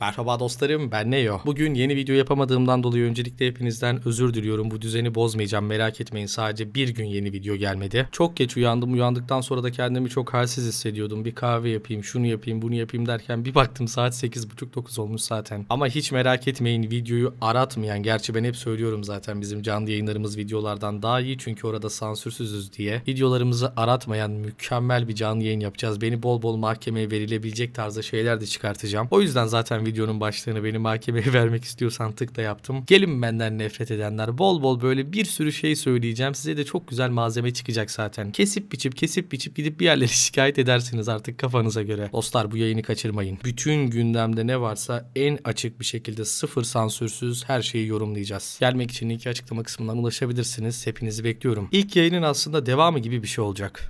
Merhaba dostlarım ben Neo. Bugün yeni video yapamadığımdan dolayı öncelikle hepinizden özür diliyorum. Bu düzeni bozmayacağım merak etmeyin sadece bir gün yeni video gelmedi. Çok geç uyandım uyandıktan sonra da kendimi çok halsiz hissediyordum. Bir kahve yapayım şunu yapayım bunu yapayım derken bir baktım saat 8.30-9 olmuş zaten. Ama hiç merak etmeyin videoyu aratmayan gerçi ben hep söylüyorum zaten bizim canlı yayınlarımız videolardan daha iyi çünkü orada sansürsüzüz diye. Videolarımızı aratmayan mükemmel bir canlı yayın yapacağız. Beni bol bol mahkemeye verilebilecek tarzda şeyler de çıkartacağım. O yüzden zaten videonun başlığını beni mahkemeye vermek istiyorsan tıkla yaptım. Gelin benden nefret edenler. Bol bol böyle bir sürü şey söyleyeceğim. Size de çok güzel malzeme çıkacak zaten. Kesip biçip kesip biçip gidip bir yerlere şikayet edersiniz artık kafanıza göre. Dostlar bu yayını kaçırmayın. Bütün gündemde ne varsa en açık bir şekilde sıfır sansürsüz her şeyi yorumlayacağız. Gelmek için linki açıklama kısmından ulaşabilirsiniz. Hepinizi bekliyorum. İlk yayının aslında devamı gibi bir şey olacak.